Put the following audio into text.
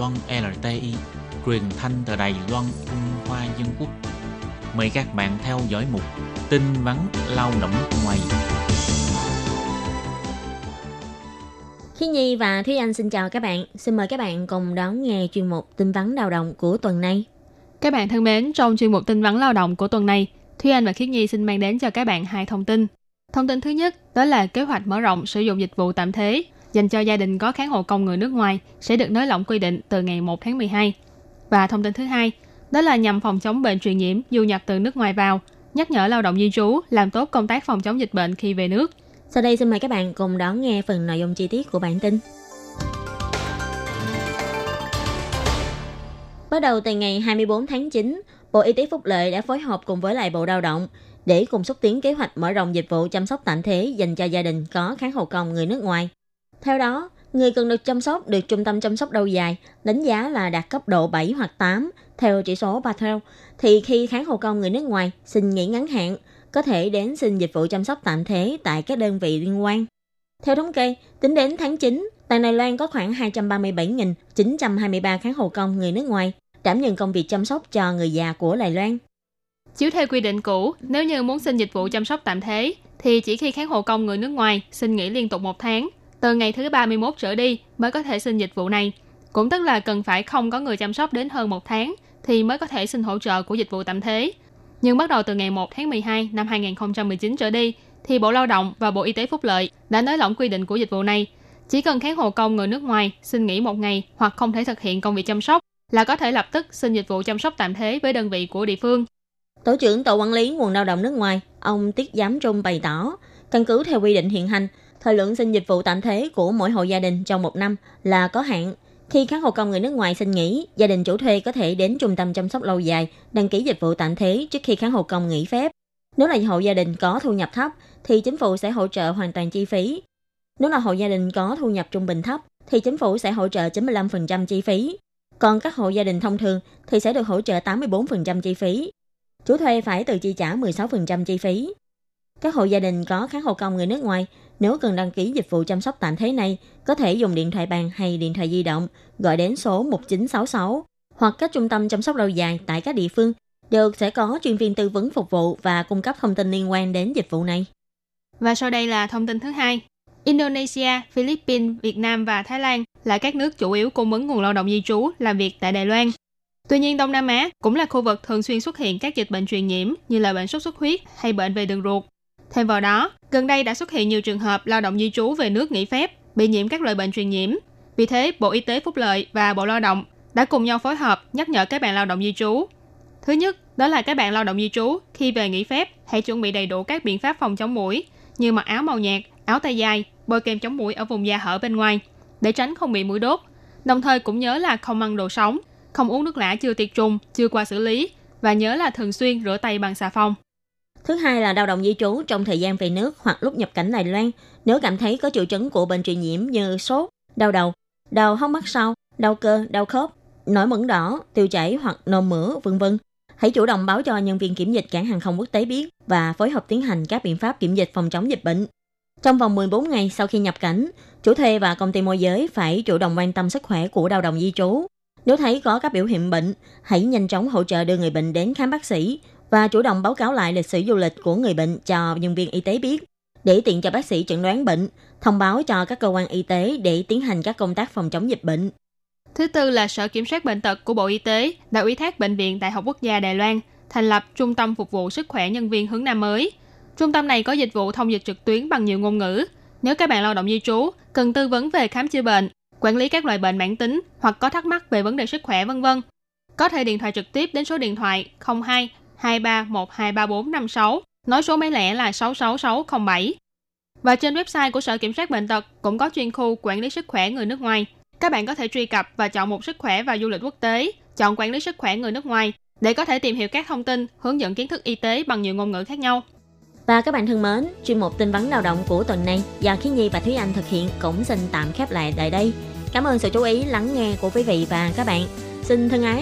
Loan LTI, truyền thanh từ Đài Loan, Trung Hoa Dân Quốc. Mời các bạn theo dõi mục tin vắn lao động ngoài. Khi Nhi và Thúy Anh xin chào các bạn. Xin mời các bạn cùng đón nghe chuyên mục tin vắn lao động của tuần này. Các bạn thân mến, trong chuyên mục tin vắn lao động của tuần này, Thúy Anh và Khiết Nhi xin mang đến cho các bạn hai thông tin. Thông tin thứ nhất đó là kế hoạch mở rộng sử dụng dịch vụ tạm thế dành cho gia đình có kháng hộ công người nước ngoài sẽ được nới lỏng quy định từ ngày 1 tháng 12. Và thông tin thứ hai, đó là nhằm phòng chống bệnh truyền nhiễm du nhập từ nước ngoài vào, nhắc nhở lao động di trú làm tốt công tác phòng chống dịch bệnh khi về nước. Sau đây xin mời các bạn cùng đón nghe phần nội dung chi tiết của bản tin. Bắt đầu từ ngày 24 tháng 9, Bộ Y tế Phúc Lợi đã phối hợp cùng với lại Bộ Lao động để cùng xúc tiến kế hoạch mở rộng dịch vụ chăm sóc tạm thế dành cho gia đình có kháng hộ công người nước ngoài. Theo đó, người cần được chăm sóc được trung tâm chăm sóc lâu dài đánh giá là đạt cấp độ 7 hoặc 8 theo chỉ số Patel, thì khi kháng hộ công người nước ngoài xin nghỉ ngắn hạn, có thể đến xin dịch vụ chăm sóc tạm thế tại các đơn vị liên quan. Theo thống kê, tính đến tháng 9, tại Đài Loan có khoảng 237.923 kháng hộ công người nước ngoài đảm nhận công việc chăm sóc cho người già của Đài Loan. Chiếu theo quy định cũ, nếu như muốn xin dịch vụ chăm sóc tạm thế, thì chỉ khi kháng hộ công người nước ngoài xin nghỉ liên tục một tháng, từ ngày thứ 31 trở đi mới có thể xin dịch vụ này. Cũng tức là cần phải không có người chăm sóc đến hơn một tháng thì mới có thể xin hỗ trợ của dịch vụ tạm thế. Nhưng bắt đầu từ ngày 1 tháng 12 năm 2019 trở đi, thì Bộ Lao động và Bộ Y tế Phúc lợi đã nới lỏng quy định của dịch vụ này. Chỉ cần kháng hộ công người nước ngoài xin nghỉ một ngày hoặc không thể thực hiện công việc chăm sóc là có thể lập tức xin dịch vụ chăm sóc tạm thế với đơn vị của địa phương. Tổ trưởng Tổ quản lý nguồn lao động nước ngoài, ông Tiết Giám Trung bày tỏ, căn cứ theo quy định hiện hành, thời lượng xin dịch vụ tạm thế của mỗi hộ gia đình trong một năm là có hạn. Khi kháng hộ công người nước ngoài xin nghỉ, gia đình chủ thuê có thể đến trung tâm chăm sóc lâu dài đăng ký dịch vụ tạm thế trước khi kháng hộ công nghỉ phép. Nếu là hộ gia đình có thu nhập thấp, thì chính phủ sẽ hỗ trợ hoàn toàn chi phí. Nếu là hộ gia đình có thu nhập trung bình thấp, thì chính phủ sẽ hỗ trợ 95% chi phí. Còn các hộ gia đình thông thường thì sẽ được hỗ trợ 84% chi phí. Chủ thuê phải tự chi trả 16% chi phí. Các hộ gia đình có kháng hộ công người nước ngoài nếu cần đăng ký dịch vụ chăm sóc tạm thế này, có thể dùng điện thoại bàn hay điện thoại di động gọi đến số 1966 hoặc các trung tâm chăm sóc lâu dài tại các địa phương đều sẽ có chuyên viên tư vấn phục vụ và cung cấp thông tin liên quan đến dịch vụ này. Và sau đây là thông tin thứ hai. Indonesia, Philippines, Việt Nam và Thái Lan là các nước chủ yếu cung ứng nguồn lao động di trú làm việc tại Đài Loan. Tuy nhiên, Đông Nam Á cũng là khu vực thường xuyên xuất hiện các dịch bệnh truyền nhiễm như là bệnh sốt xuất huyết hay bệnh về đường ruột. Thêm vào đó, gần đây đã xuất hiện nhiều trường hợp lao động di trú về nước nghỉ phép bị nhiễm các loại bệnh truyền nhiễm. Vì thế, Bộ Y tế Phúc lợi và Bộ Lao động đã cùng nhau phối hợp nhắc nhở các bạn lao động di trú. Thứ nhất, đó là các bạn lao động di trú khi về nghỉ phép hãy chuẩn bị đầy đủ các biện pháp phòng chống mũi như mặc áo màu nhạt, áo tay dài, bôi kem chống mũi ở vùng da hở bên ngoài để tránh không bị mũi đốt. Đồng thời cũng nhớ là không ăn đồ sống, không uống nước lã chưa tiệt trùng, chưa qua xử lý và nhớ là thường xuyên rửa tay bằng xà phòng. Thứ hai là lao động di trú trong thời gian về nước hoặc lúc nhập cảnh Đài Loan, nếu cảm thấy có triệu chứng của bệnh truyền nhiễm như sốt, đau đầu, đau hốc mắt sau, đau cơ, đau khớp, nổi mẩn đỏ, tiêu chảy hoặc nôn mửa, vân vân. Hãy chủ động báo cho nhân viên kiểm dịch cảng hàng không quốc tế biết và phối hợp tiến hành các biện pháp kiểm dịch phòng chống dịch bệnh. Trong vòng 14 ngày sau khi nhập cảnh, chủ thuê và công ty môi giới phải chủ động quan tâm sức khỏe của lao động di trú. Nếu thấy có các biểu hiện bệnh, hãy nhanh chóng hỗ trợ đưa người bệnh đến khám bác sĩ và chủ động báo cáo lại lịch sử du lịch của người bệnh cho nhân viên y tế biết để tiện cho bác sĩ chẩn đoán bệnh, thông báo cho các cơ quan y tế để tiến hành các công tác phòng chống dịch bệnh. Thứ tư là Sở Kiểm soát Bệnh tật của Bộ Y tế đã ủy thác Bệnh viện Đại học Quốc gia Đài Loan thành lập Trung tâm Phục vụ Sức khỏe Nhân viên hướng Nam mới. Trung tâm này có dịch vụ thông dịch trực tuyến bằng nhiều ngôn ngữ. Nếu các bạn lao động di trú cần tư vấn về khám chữa bệnh, quản lý các loại bệnh mãn tính hoặc có thắc mắc về vấn đề sức khỏe vân vân, có thể điện thoại trực tiếp đến số điện thoại 02 23123456, nói số máy lẻ là 66607. Và trên website của Sở Kiểm soát Bệnh tật cũng có chuyên khu quản lý sức khỏe người nước ngoài. Các bạn có thể truy cập và chọn một sức khỏe và du lịch quốc tế, chọn quản lý sức khỏe người nước ngoài để có thể tìm hiểu các thông tin, hướng dẫn kiến thức y tế bằng nhiều ngôn ngữ khác nhau. Và các bạn thân mến, chuyên mục tin vấn lao động của tuần này do Khí Nhi và Thúy Anh thực hiện cũng xin tạm khép lại tại đây. Cảm ơn sự chú ý lắng nghe của quý vị và các bạn. Xin thân ái